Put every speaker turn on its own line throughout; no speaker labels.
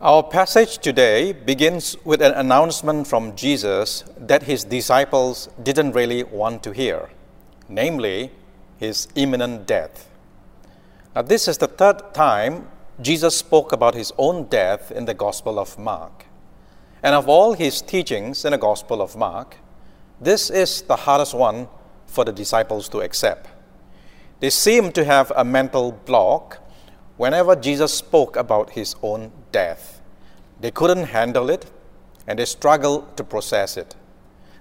Our passage today begins with an announcement from Jesus that his disciples didn't really want to hear, namely, his imminent death. Now, this is the third time Jesus spoke about his own death in the Gospel of Mark. And of all his teachings in the Gospel of Mark, this is the hardest one for the disciples to accept. They seem to have a mental block whenever Jesus spoke about his own death. They couldn't handle it and they struggled to process it.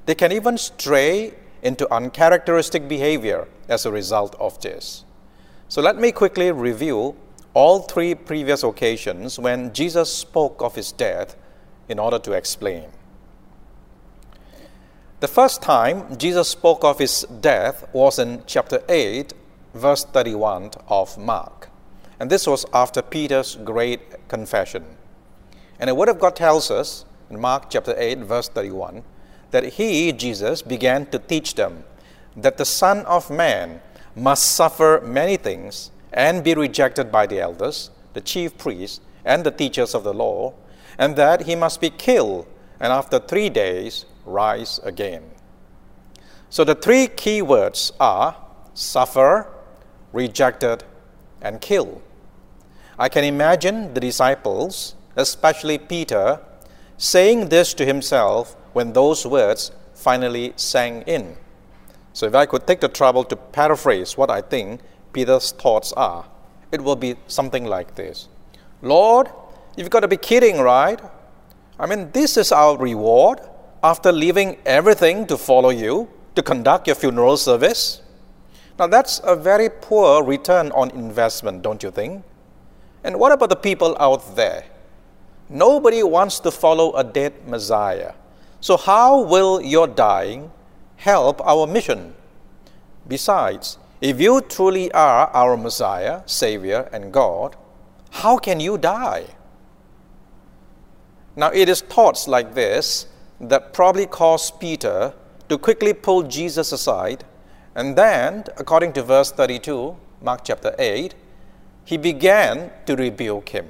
They can even stray into uncharacteristic behavior as a result of this. So let me quickly review all three previous occasions when Jesus spoke of his death in order to explain. The first time Jesus spoke of his death was in chapter 8, verse 31 of Mark. And this was after Peter's great confession. And the Word of God tells us in Mark chapter 8, verse 31, that he, Jesus, began to teach them that the Son of Man must suffer many things and be rejected by the elders, the chief priests, and the teachers of the law, and that he must be killed and after three days rise again. So the three key words are suffer, rejected, and kill. I can imagine the disciples, especially Peter, saying this to himself when those words finally sang in. So, if I could take the trouble to paraphrase what I think Peter's thoughts are, it will be something like this Lord, you've got to be kidding, right? I mean, this is our reward after leaving everything to follow you to conduct your funeral service. Now, that's a very poor return on investment, don't you think? And what about the people out there? Nobody wants to follow a dead Messiah. So, how will your dying help our mission? Besides, if you truly are our Messiah, Savior, and God, how can you die? Now, it is thoughts like this that probably caused Peter to quickly pull Jesus aside, and then, according to verse 32, Mark chapter 8, he began to rebuke him.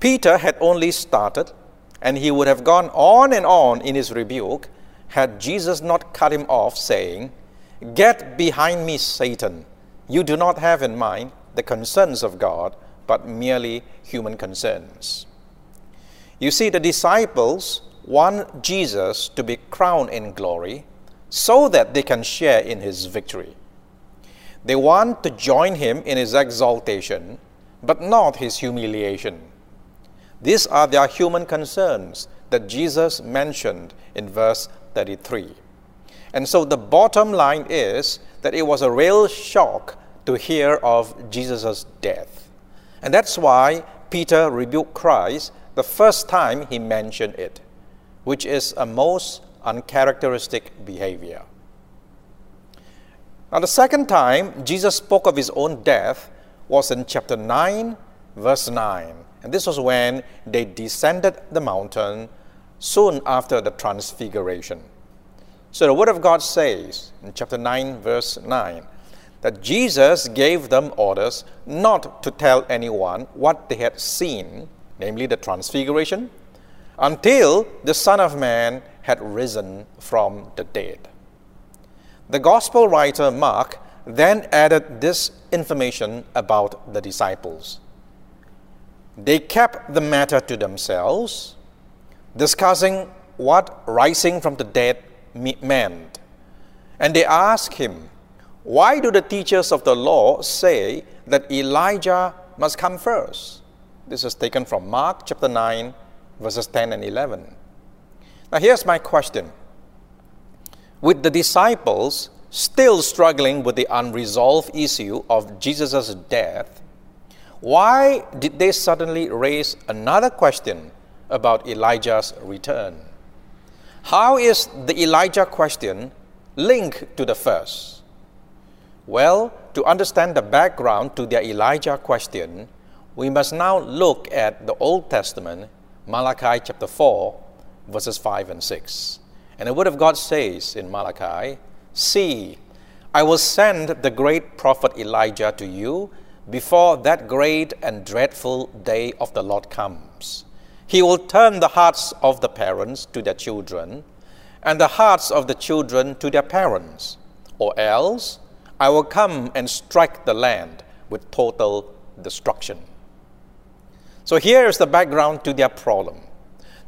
Peter had only started, and he would have gone on and on in his rebuke had Jesus not cut him off, saying, Get behind me, Satan. You do not have in mind the concerns of God, but merely human concerns. You see, the disciples want Jesus to be crowned in glory so that they can share in his victory. They want to join him in his exaltation, but not his humiliation. These are their human concerns that Jesus mentioned in verse 33. And so the bottom line is that it was a real shock to hear of Jesus' death. And that's why Peter rebuked Christ the first time he mentioned it, which is a most uncharacteristic behavior. Now, the second time Jesus spoke of his own death was in chapter 9, verse 9. And this was when they descended the mountain soon after the transfiguration. So the Word of God says in chapter 9, verse 9, that Jesus gave them orders not to tell anyone what they had seen, namely the transfiguration, until the Son of Man had risen from the dead. The Gospel writer Mark then added this information about the disciples. They kept the matter to themselves, discussing what rising from the dead meant. And they asked him, Why do the teachers of the law say that Elijah must come first? This is taken from Mark chapter 9, verses 10 and 11. Now, here's my question With the disciples still struggling with the unresolved issue of Jesus' death, why did they suddenly raise another question about Elijah's return? How is the Elijah question linked to the first? Well, to understand the background to the Elijah question, we must now look at the Old Testament, Malachi chapter 4, verses 5 and 6. And the Word of God says in Malachi, See, I will send the great prophet Elijah to you before that great and dreadful day of the Lord comes. He will turn the hearts of the parents to their children, and the hearts of the children to their parents, or else I will come and strike the land with total destruction. So here is the background to their problem.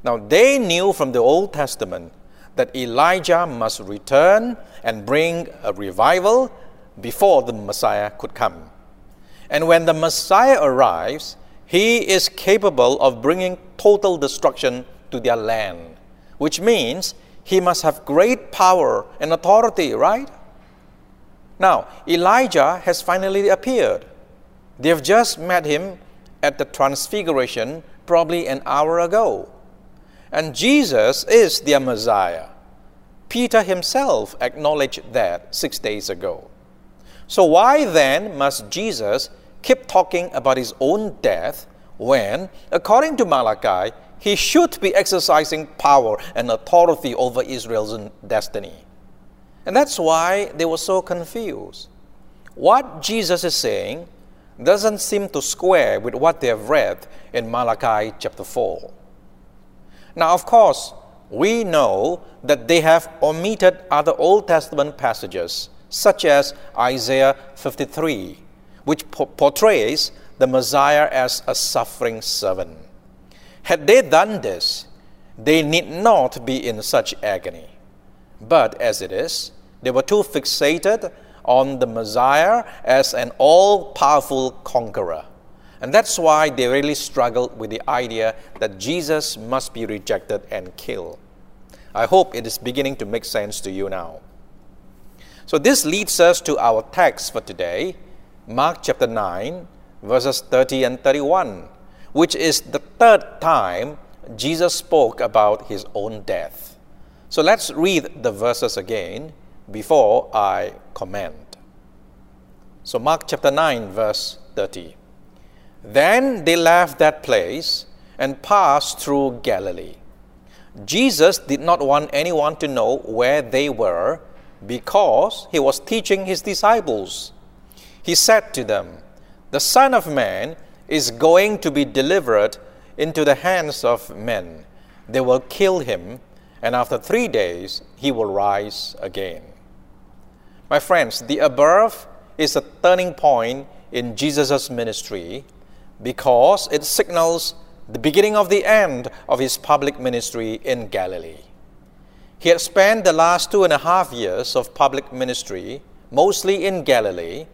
Now they knew from the Old Testament that Elijah must return and bring a revival before the Messiah could come. And when the Messiah arrives, he is capable of bringing total destruction to their land, which means he must have great power and authority, right? Now, Elijah has finally appeared. They have just met him at the Transfiguration probably an hour ago. And Jesus is their Messiah. Peter himself acknowledged that six days ago. So, why then must Jesus keep talking about his own death when, according to Malachi, he should be exercising power and authority over Israel's destiny? And that's why they were so confused. What Jesus is saying doesn't seem to square with what they have read in Malachi chapter 4. Now, of course, we know that they have omitted other Old Testament passages, such as Isaiah 53, which portrays the Messiah as a suffering servant. Had they done this, they need not be in such agony. But as it is, they were too fixated on the Messiah as an all powerful conqueror. And that's why they really struggled with the idea that Jesus must be rejected and killed. I hope it is beginning to make sense to you now. So, this leads us to our text for today, Mark chapter 9, verses 30 and 31, which is the third time Jesus spoke about his own death. So, let's read the verses again before I command. So, Mark chapter 9, verse 30. Then they left that place and passed through Galilee. Jesus did not want anyone to know where they were because he was teaching his disciples. He said to them, The Son of Man is going to be delivered into the hands of men. They will kill him, and after three days he will rise again. My friends, the above is a turning point in Jesus' ministry because it signals the beginning of the end of his public ministry in Galilee. He had spent the last two and a half years of public ministry mostly in Galilee,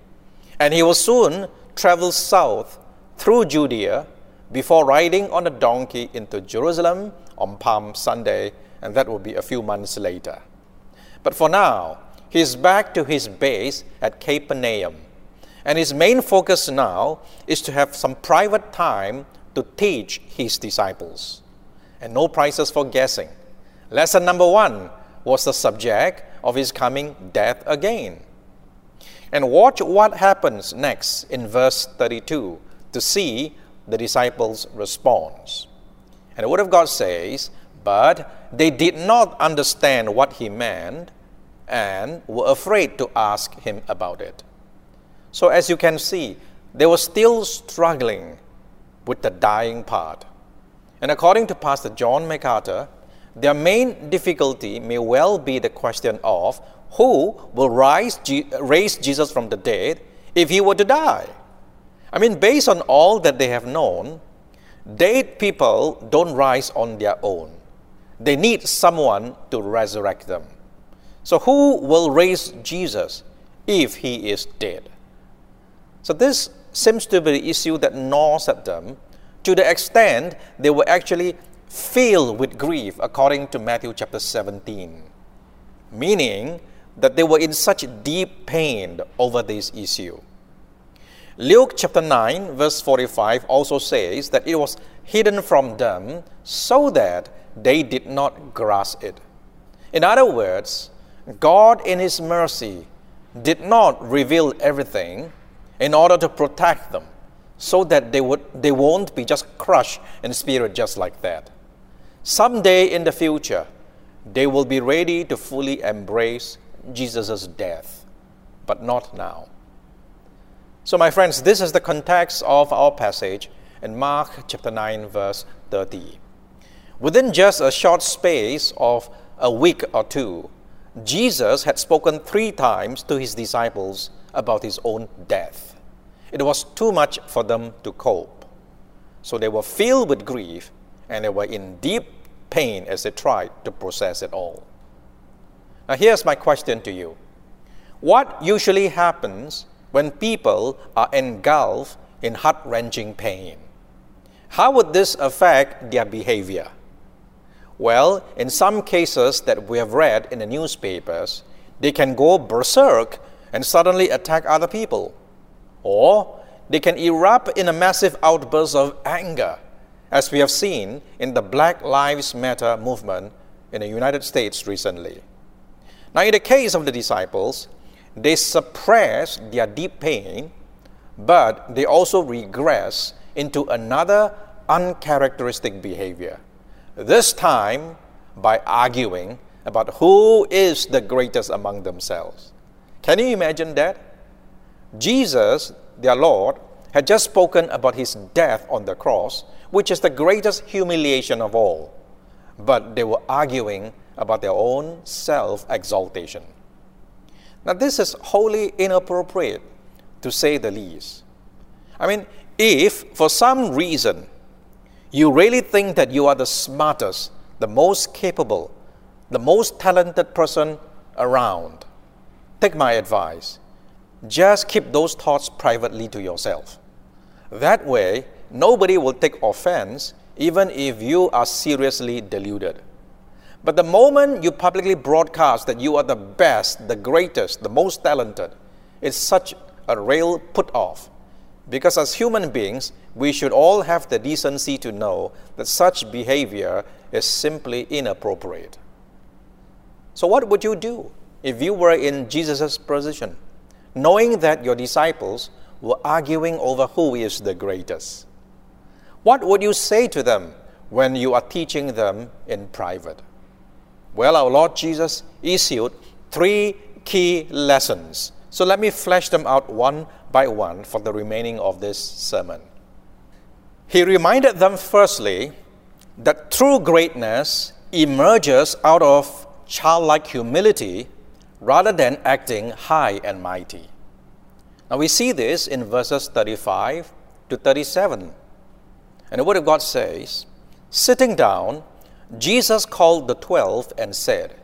and he will soon travel south through Judea before riding on a donkey into Jerusalem on Palm Sunday, and that will be a few months later. But for now, he's back to his base at Capernaum. And his main focus now is to have some private time to teach his disciples. And no prizes for guessing. Lesson number one was the subject of his coming death again. And watch what happens next in verse 32 to see the disciples' response. And the Word of God says, But they did not understand what he meant and were afraid to ask him about it. So, as you can see, they were still struggling with the dying part. And according to Pastor John MacArthur, their main difficulty may well be the question of who will rise, raise Jesus from the dead if he were to die. I mean, based on all that they have known, dead people don't rise on their own. They need someone to resurrect them. So, who will raise Jesus if he is dead? So, this seems to be the issue that gnaws at them to the extent they were actually filled with grief, according to Matthew chapter 17, meaning that they were in such deep pain over this issue. Luke chapter 9, verse 45 also says that it was hidden from them so that they did not grasp it. In other words, God, in His mercy, did not reveal everything in order to protect them so that they, would, they won't be just crushed in spirit just like that. Someday in the future, they will be ready to fully embrace Jesus' death, but not now. So, my friends, this is the context of our passage in Mark chapter 9, verse 30. Within just a short space of a week or two, Jesus had spoken three times to his disciples about his own death. It was too much for them to cope. So they were filled with grief and they were in deep pain as they tried to process it all. Now, here's my question to you What usually happens when people are engulfed in heart wrenching pain? How would this affect their behavior? Well, in some cases that we have read in the newspapers, they can go berserk and suddenly attack other people. Or they can erupt in a massive outburst of anger, as we have seen in the Black Lives Matter movement in the United States recently. Now, in the case of the disciples, they suppress their deep pain, but they also regress into another uncharacteristic behavior. This time by arguing about who is the greatest among themselves. Can you imagine that? Jesus, their Lord, had just spoken about his death on the cross, which is the greatest humiliation of all. But they were arguing about their own self exaltation. Now, this is wholly inappropriate, to say the least. I mean, if for some reason you really think that you are the smartest, the most capable, the most talented person around, take my advice. Just keep those thoughts privately to yourself. That way, nobody will take offense even if you are seriously deluded. But the moment you publicly broadcast that you are the best, the greatest, the most talented, it's such a real put off. Because as human beings, we should all have the decency to know that such behavior is simply inappropriate. So, what would you do if you were in Jesus' position, knowing that your disciples were arguing over who is the greatest? What would you say to them when you are teaching them in private? Well, our Lord Jesus issued three key lessons. So let me flesh them out one by one for the remaining of this sermon. He reminded them, firstly, that true greatness emerges out of childlike humility rather than acting high and mighty. Now we see this in verses 35 to 37. And the Word of God says, Sitting down, Jesus called the twelve and said,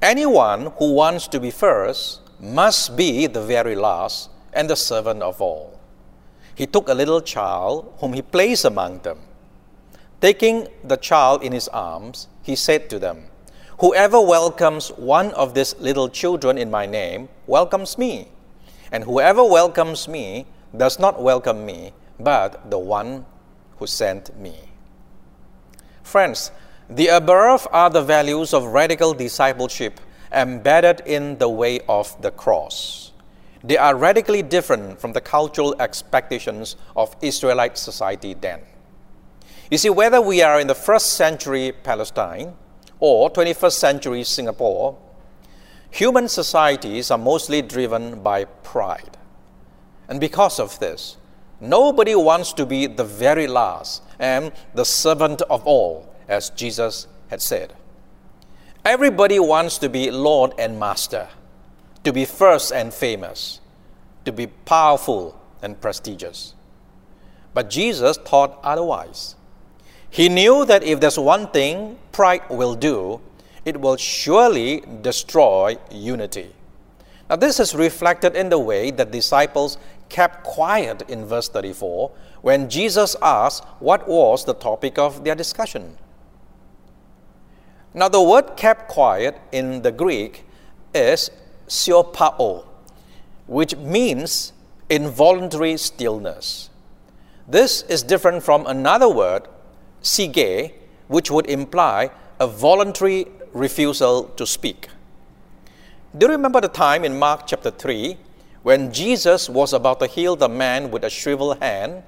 Anyone who wants to be first must be the very last and the servant of all. He took a little child whom he placed among them. Taking the child in his arms, he said to them, Whoever welcomes one of these little children in my name welcomes me, and whoever welcomes me does not welcome me, but the one who sent me. Friends, the above are the values of radical discipleship embedded in the way of the cross. They are radically different from the cultural expectations of Israelite society then. You see, whether we are in the first century Palestine or 21st century Singapore, human societies are mostly driven by pride. And because of this, nobody wants to be the very last and the servant of all as Jesus had said. Everybody wants to be Lord and Master, to be first and famous, to be powerful and prestigious. But Jesus taught otherwise. He knew that if there's one thing pride will do, it will surely destroy unity. Now, this is reflected in the way that disciples kept quiet in verse 34 when Jesus asked what was the topic of their discussion. Now, the word kept quiet in the Greek is siopao, which means involuntary stillness. This is different from another word, sige, which would imply a voluntary refusal to speak. Do you remember the time in Mark chapter 3 when Jesus was about to heal the man with a shriveled hand,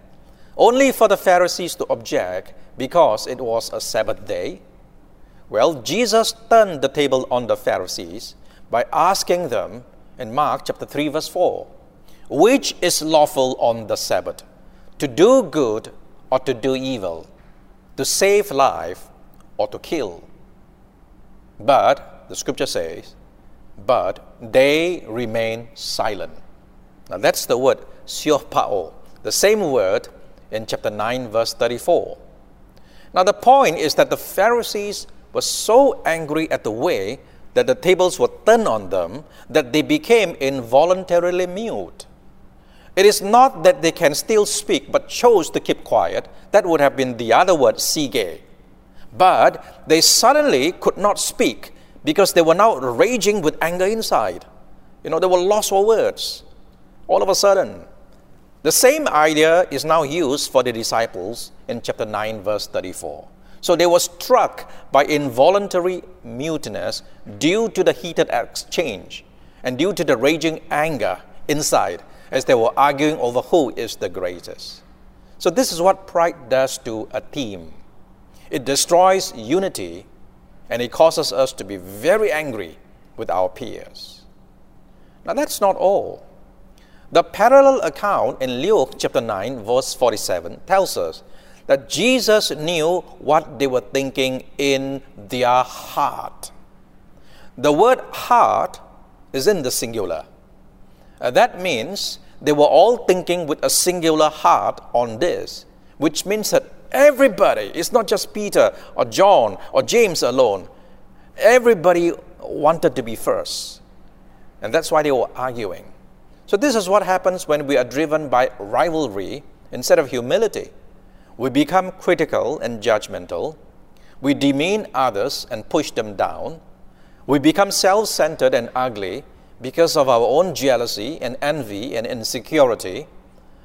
only for the Pharisees to object because it was a Sabbath day? Well, Jesus turned the table on the Pharisees by asking them in Mark chapter 3 verse 4, which is lawful on the Sabbath, to do good or to do evil, to save life or to kill. But, the scripture says, but they remain silent. Now that's the word siopao, the same word in chapter 9, verse 34. Now the point is that the Pharisees were so angry at the way that the tables were turned on them that they became involuntarily mute. It is not that they can still speak but chose to keep quiet. That would have been the other word, sige. But they suddenly could not speak because they were now raging with anger inside. You know, they were lost for words. All of a sudden, the same idea is now used for the disciples in chapter 9, verse 34. So they were struck by involuntary muteness due to the heated exchange and due to the raging anger inside as they were arguing over who is the greatest. So, this is what pride does to a team it destroys unity and it causes us to be very angry with our peers. Now, that's not all. The parallel account in Luke chapter 9, verse 47 tells us that Jesus knew what they were thinking in their heart. The word heart is in the singular. Uh, that means they were all thinking with a singular heart on this, which means that everybody, it's not just Peter or John or James alone, everybody wanted to be first. And that's why they were arguing. So, this is what happens when we are driven by rivalry instead of humility. We become critical and judgmental. We demean others and push them down. We become self centered and ugly because of our own jealousy and envy and insecurity.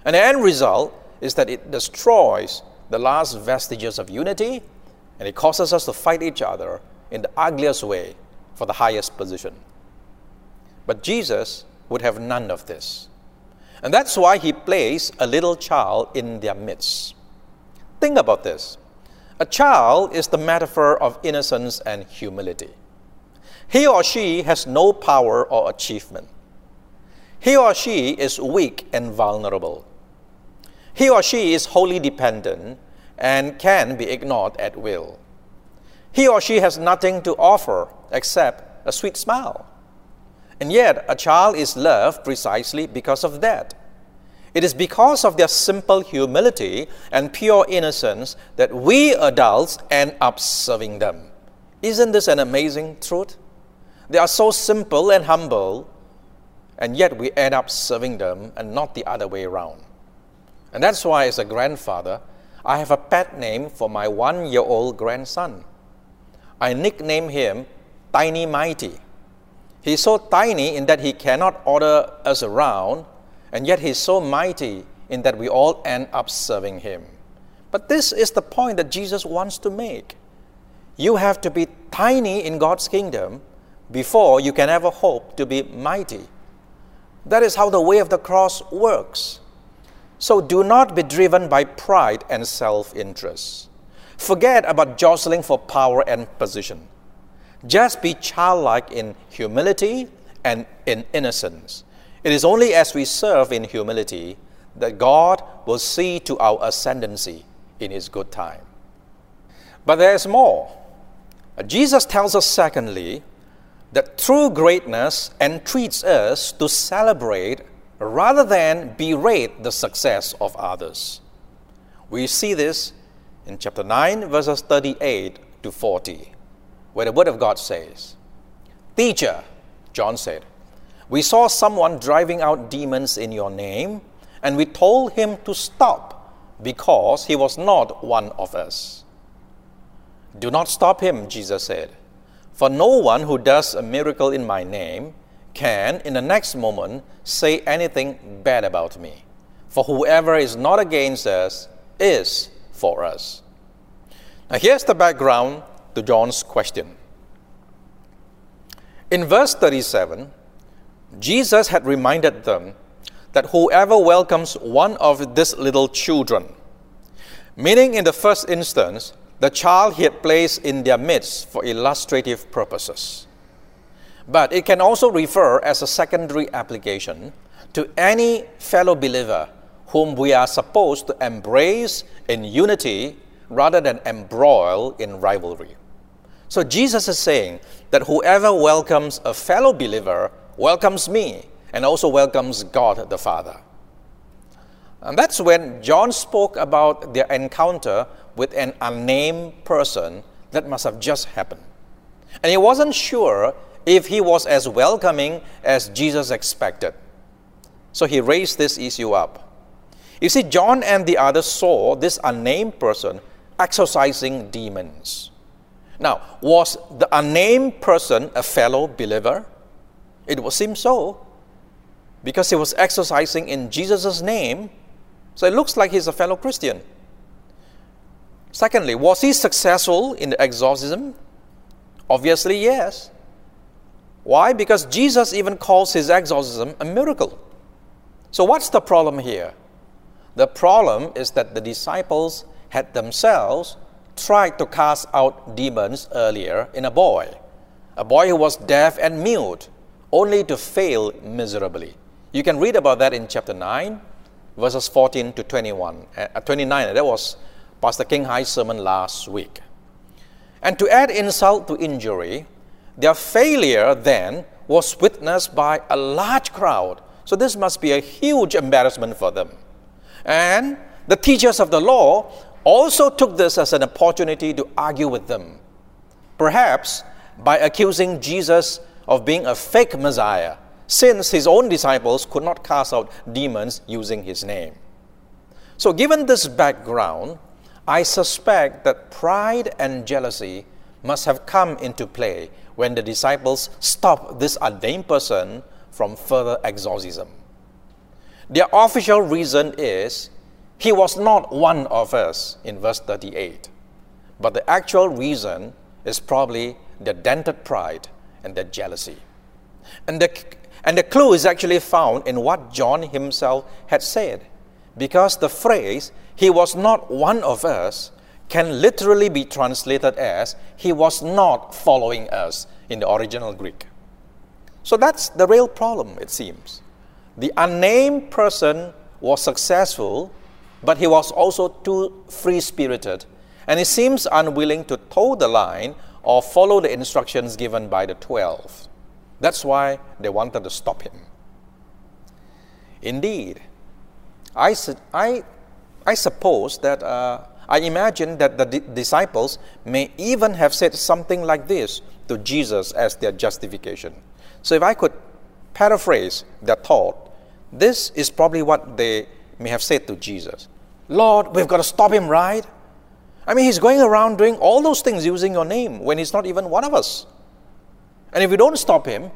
And the end result is that it destroys the last vestiges of unity and it causes us to fight each other in the ugliest way for the highest position. But Jesus would have none of this. And that's why he placed a little child in their midst. Think about this. A child is the metaphor of innocence and humility. He or she has no power or achievement. He or she is weak and vulnerable. He or she is wholly dependent and can be ignored at will. He or she has nothing to offer except a sweet smile. And yet, a child is loved precisely because of that. It is because of their simple humility and pure innocence that we adults end up serving them. Isn't this an amazing truth? They are so simple and humble, and yet we end up serving them and not the other way around. And that's why, as a grandfather, I have a pet name for my one year old grandson. I nickname him Tiny Mighty. He's so tiny in that he cannot order us around and yet he's so mighty in that we all end up serving him. But this is the point that Jesus wants to make. You have to be tiny in God's kingdom before you can ever hope to be mighty. That is how the way of the cross works. So do not be driven by pride and self interest. Forget about jostling for power and position. Just be childlike in humility and in innocence. It is only as we serve in humility that God will see to our ascendancy in His good time. But there is more. Jesus tells us, secondly, that true greatness entreats us to celebrate rather than berate the success of others. We see this in chapter 9, verses 38 to 40, where the Word of God says, Teacher, John said, we saw someone driving out demons in your name, and we told him to stop because he was not one of us. Do not stop him, Jesus said, for no one who does a miracle in my name can, in the next moment, say anything bad about me. For whoever is not against us is for us. Now, here's the background to John's question. In verse 37, Jesus had reminded them that whoever welcomes one of these little children, meaning in the first instance, the child he had placed in their midst for illustrative purposes. But it can also refer as a secondary application to any fellow believer whom we are supposed to embrace in unity rather than embroil in rivalry. So Jesus is saying that whoever welcomes a fellow believer welcomes me and also welcomes God the Father. And that's when John spoke about their encounter with an unnamed person that must have just happened. And he wasn't sure if he was as welcoming as Jesus expected. So he raised this issue up. You see, John and the others saw this unnamed person exorcising demons. Now, was the unnamed person a fellow believer? It would seem so, because he was exercising in Jesus' name, so it looks like he's a fellow Christian. Secondly, was he successful in the exorcism? Obviously, yes. Why? Because Jesus even calls his exorcism a miracle. So, what's the problem here? The problem is that the disciples had themselves tried to cast out demons earlier in a boy, a boy who was deaf and mute, only to fail miserably. You can read about that in chapter 9, verses 14 to 21, uh, 29. That was Pastor King High's sermon last week. And to add insult to injury, their failure then was witnessed by a large crowd. So this must be a huge embarrassment for them. And the teachers of the law also took this as an opportunity to argue with them, perhaps by accusing Jesus of being a fake Messiah, since his own disciples could not cast out demons using his name. So, given this background, I suspect that pride and jealousy must have come into play when the disciples stopped this unnamed person from further exorcism. Their official reason is he was not one of us in verse 38. But the actual reason is probably their dented pride and their jealousy. And the, and the clue is actually found in what John himself had said. Because the phrase, he was not one of us, can literally be translated as, he was not following us in the original Greek. So that's the real problem, it seems. The unnamed person was successful but he was also too free spirited, and he seems unwilling to toe the line or follow the instructions given by the twelve. That's why they wanted to stop him. Indeed, I, I, I suppose that uh, I imagine that the di- disciples may even have said something like this to Jesus as their justification. So, if I could paraphrase their thought, this is probably what they may have said to Jesus, Lord, we've got to stop him, right? I mean, he's going around doing all those things using your name when he's not even one of us. And if we don't stop him,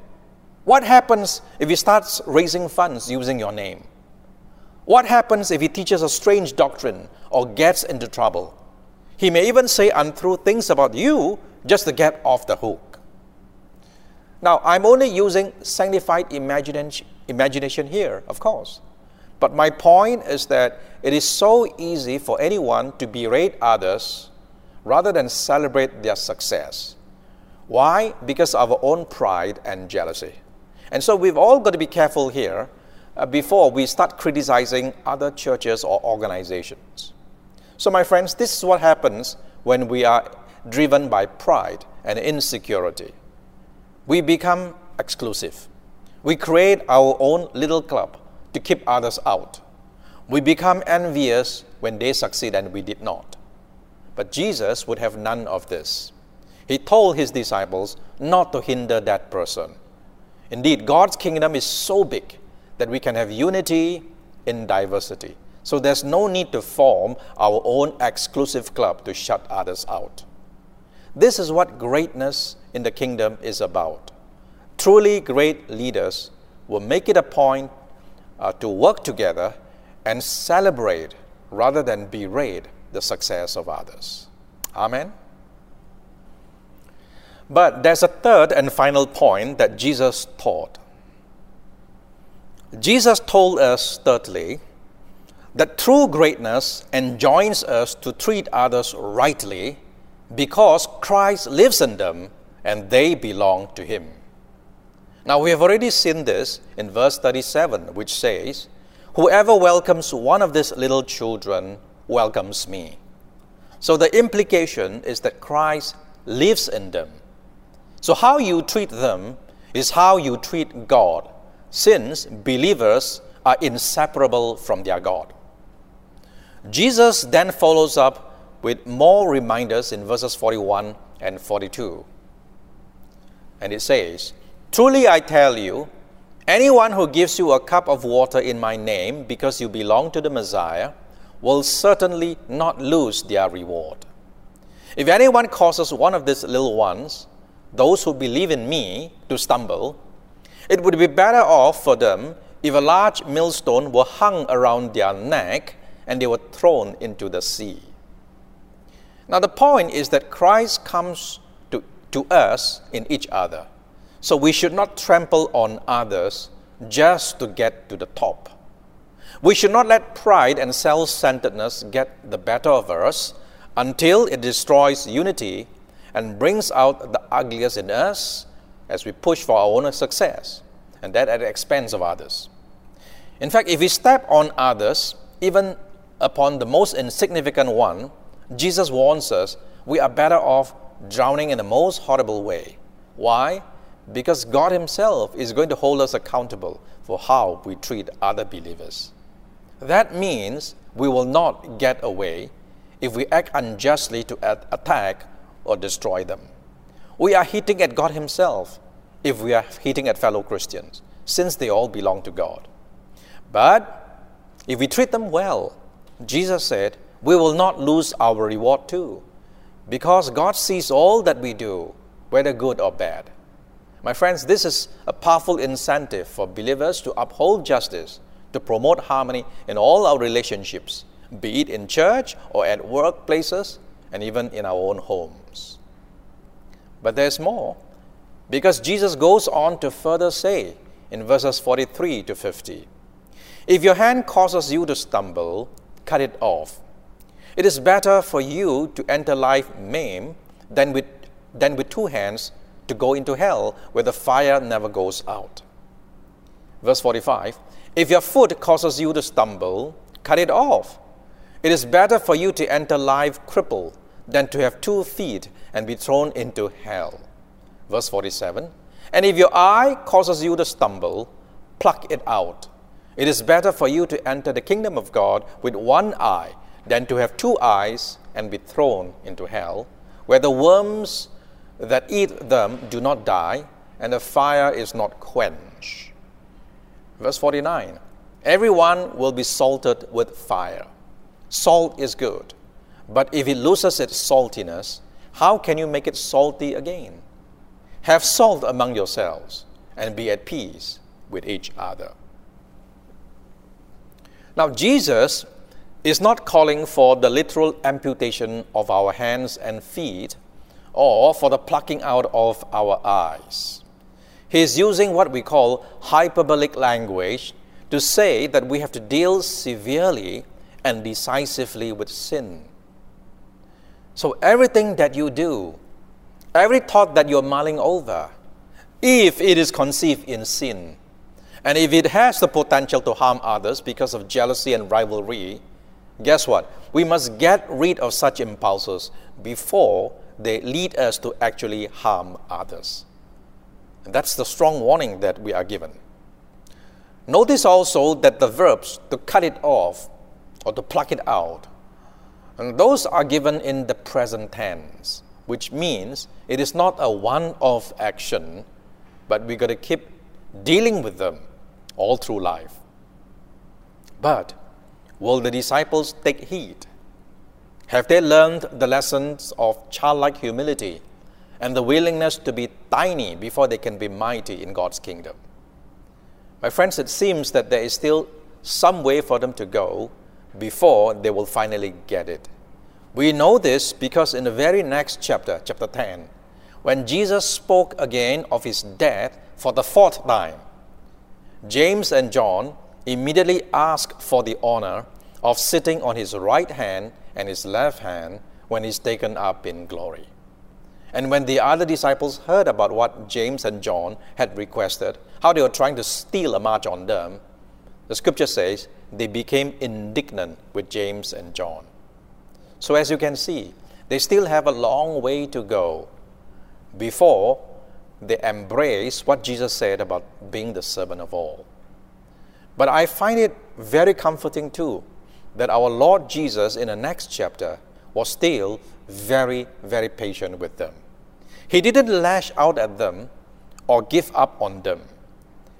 what happens if he starts raising funds using your name? What happens if he teaches a strange doctrine or gets into trouble? He may even say untrue things about you just to get off the hook. Now, I'm only using sanctified imagination here, of course. But my point is that it is so easy for anyone to berate others rather than celebrate their success. Why? Because of our own pride and jealousy. And so we've all got to be careful here uh, before we start criticizing other churches or organizations. So, my friends, this is what happens when we are driven by pride and insecurity. We become exclusive. We create our own little club to keep others out. We become envious when they succeed and we did not. But Jesus would have none of this. He told his disciples not to hinder that person. Indeed, God's kingdom is so big that we can have unity in diversity. So there's no need to form our own exclusive club to shut others out. This is what greatness in the kingdom is about. Truly great leaders will make it a point uh, to work together and celebrate rather than berate the success of others. Amen. But there's a third and final point that Jesus taught. Jesus told us, thirdly, that true greatness enjoins us to treat others rightly because Christ lives in them and they belong to Him. Now, we have already seen this in verse 37, which says, Whoever welcomes one of these little children welcomes me. So the implication is that Christ lives in them. So, how you treat them is how you treat God, since believers are inseparable from their God. Jesus then follows up with more reminders in verses 41 and 42. And it says, Truly I tell you, anyone who gives you a cup of water in my name because you belong to the Messiah will certainly not lose their reward. If anyone causes one of these little ones, those who believe in me, to stumble, it would be better off for them if a large millstone were hung around their neck and they were thrown into the sea. Now, the point is that Christ comes to, to us in each other. So we should not trample on others just to get to the top. We should not let pride and self centeredness get the better of us until it destroys unity and brings out the ugliest in us as we push for our own success, and that at the expense of others. In fact, if we step on others, even upon the most insignificant one, Jesus warns us we are better off drowning in the most horrible way. Why? Because God Himself is going to hold us accountable for how we treat other believers. That means we will not get away if we act unjustly to attack or destroy them. We are hitting at God Himself if we are hitting at fellow Christians, since they all belong to God. But if we treat them well, Jesus said, we will not lose our reward too, because God sees all that we do, whether good or bad. My friends, this is a powerful incentive for believers to uphold justice, to promote harmony in all our relationships, be it in church or at workplaces and even in our own homes. But there's more, because Jesus goes on to further say in verses 43 to 50 If your hand causes you to stumble, cut it off. It is better for you to enter life maimed than with, than with two hands to go into hell where the fire never goes out. Verse 45 If your foot causes you to stumble, cut it off. It is better for you to enter life crippled than to have two feet and be thrown into hell. Verse 47 And if your eye causes you to stumble, pluck it out. It is better for you to enter the kingdom of God with one eye than to have two eyes and be thrown into hell, where the worms that eat them do not die, and the fire is not quenched. Verse 49 Everyone will be salted with fire. Salt is good, but if it loses its saltiness, how can you make it salty again? Have salt among yourselves and be at peace with each other. Now, Jesus is not calling for the literal amputation of our hands and feet or for the plucking out of our eyes. He is using what we call hyperbolic language to say that we have to deal severely and decisively with sin. So, everything that you do, every thought that you're mulling over, if it is conceived in sin, and if it has the potential to harm others because of jealousy and rivalry, guess what? We must get rid of such impulses before they lead us to actually harm others. And that's the strong warning that we are given. Notice also that the verbs to cut it off or to pluck it out. And those are given in the present tense, which means it is not a one off action, but we got to keep dealing with them all through life. But will the disciples take heed? Have they learned the lessons of childlike humility and the willingness to be tiny before they can be mighty in God's kingdom? My friends, it seems that there is still some way for them to go before they will finally get it. We know this because in the very next chapter, chapter 10, when Jesus spoke again of his death for the fourth time, James and John immediately asked for the honor of sitting on his right hand and his left hand when he's taken up in glory. And when the other disciples heard about what James and John had requested, how they were trying to steal a march on them, the scripture says they became indignant with James and John. So, as you can see, they still have a long way to go before they embrace what Jesus said about being the servant of all. But I find it very comforting too that our Lord Jesus in the next chapter was still very, very patient with them. He didn't lash out at them or give up on them.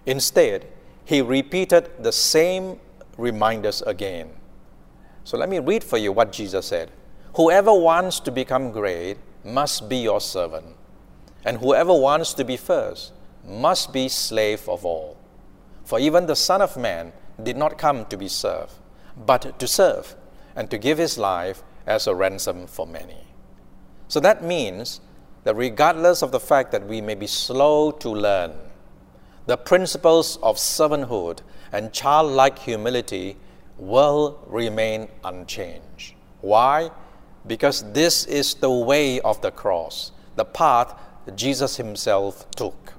Instead, he repeated the same reminders again. So let me read for you what Jesus said Whoever wants to become great must be your servant, and whoever wants to be first must be slave of all. For even the Son of Man did not come to be served, but to serve, and to give his life as a ransom for many. So that means that regardless of the fact that we may be slow to learn, the principles of servanthood and childlike humility will remain unchanged. Why? Because this is the way of the cross, the path Jesus Himself took.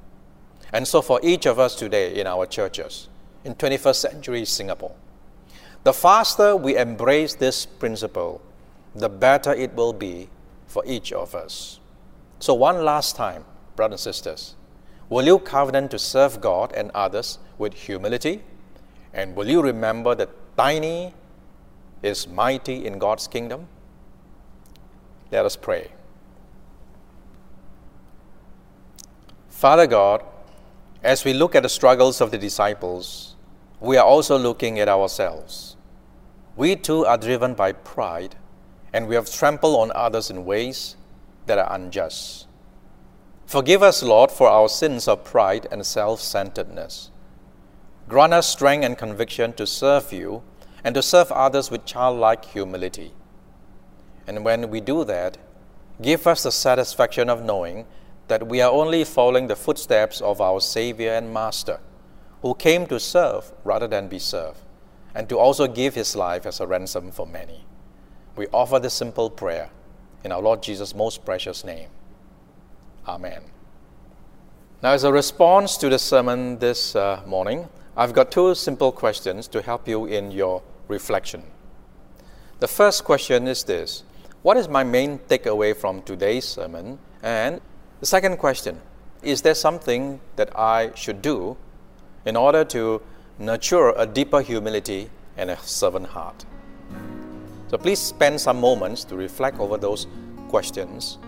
And so, for each of us today in our churches, in 21st century Singapore, the faster we embrace this principle, the better it will be for each of us. So, one last time, brothers and sisters, will you covenant to serve God and others with humility? And will you remember that tiny is mighty in God's kingdom? Let us pray. Father God, as we look at the struggles of the disciples, we are also looking at ourselves. We too are driven by pride, and we have trampled on others in ways that are unjust. Forgive us, Lord, for our sins of pride and self centeredness. Grant us strength and conviction to serve you and to serve others with childlike humility. And when we do that, give us the satisfaction of knowing that we are only following the footsteps of our Savior and Master, who came to serve rather than be served, and to also give his life as a ransom for many. We offer this simple prayer in our Lord Jesus' most precious name. Amen. Now, as a response to the sermon this uh, morning, I've got two simple questions to help you in your reflection. The first question is this What is my main takeaway from today's sermon? And the second question Is there something that I should do in order to nurture a deeper humility and a servant heart? So please spend some moments to reflect over those questions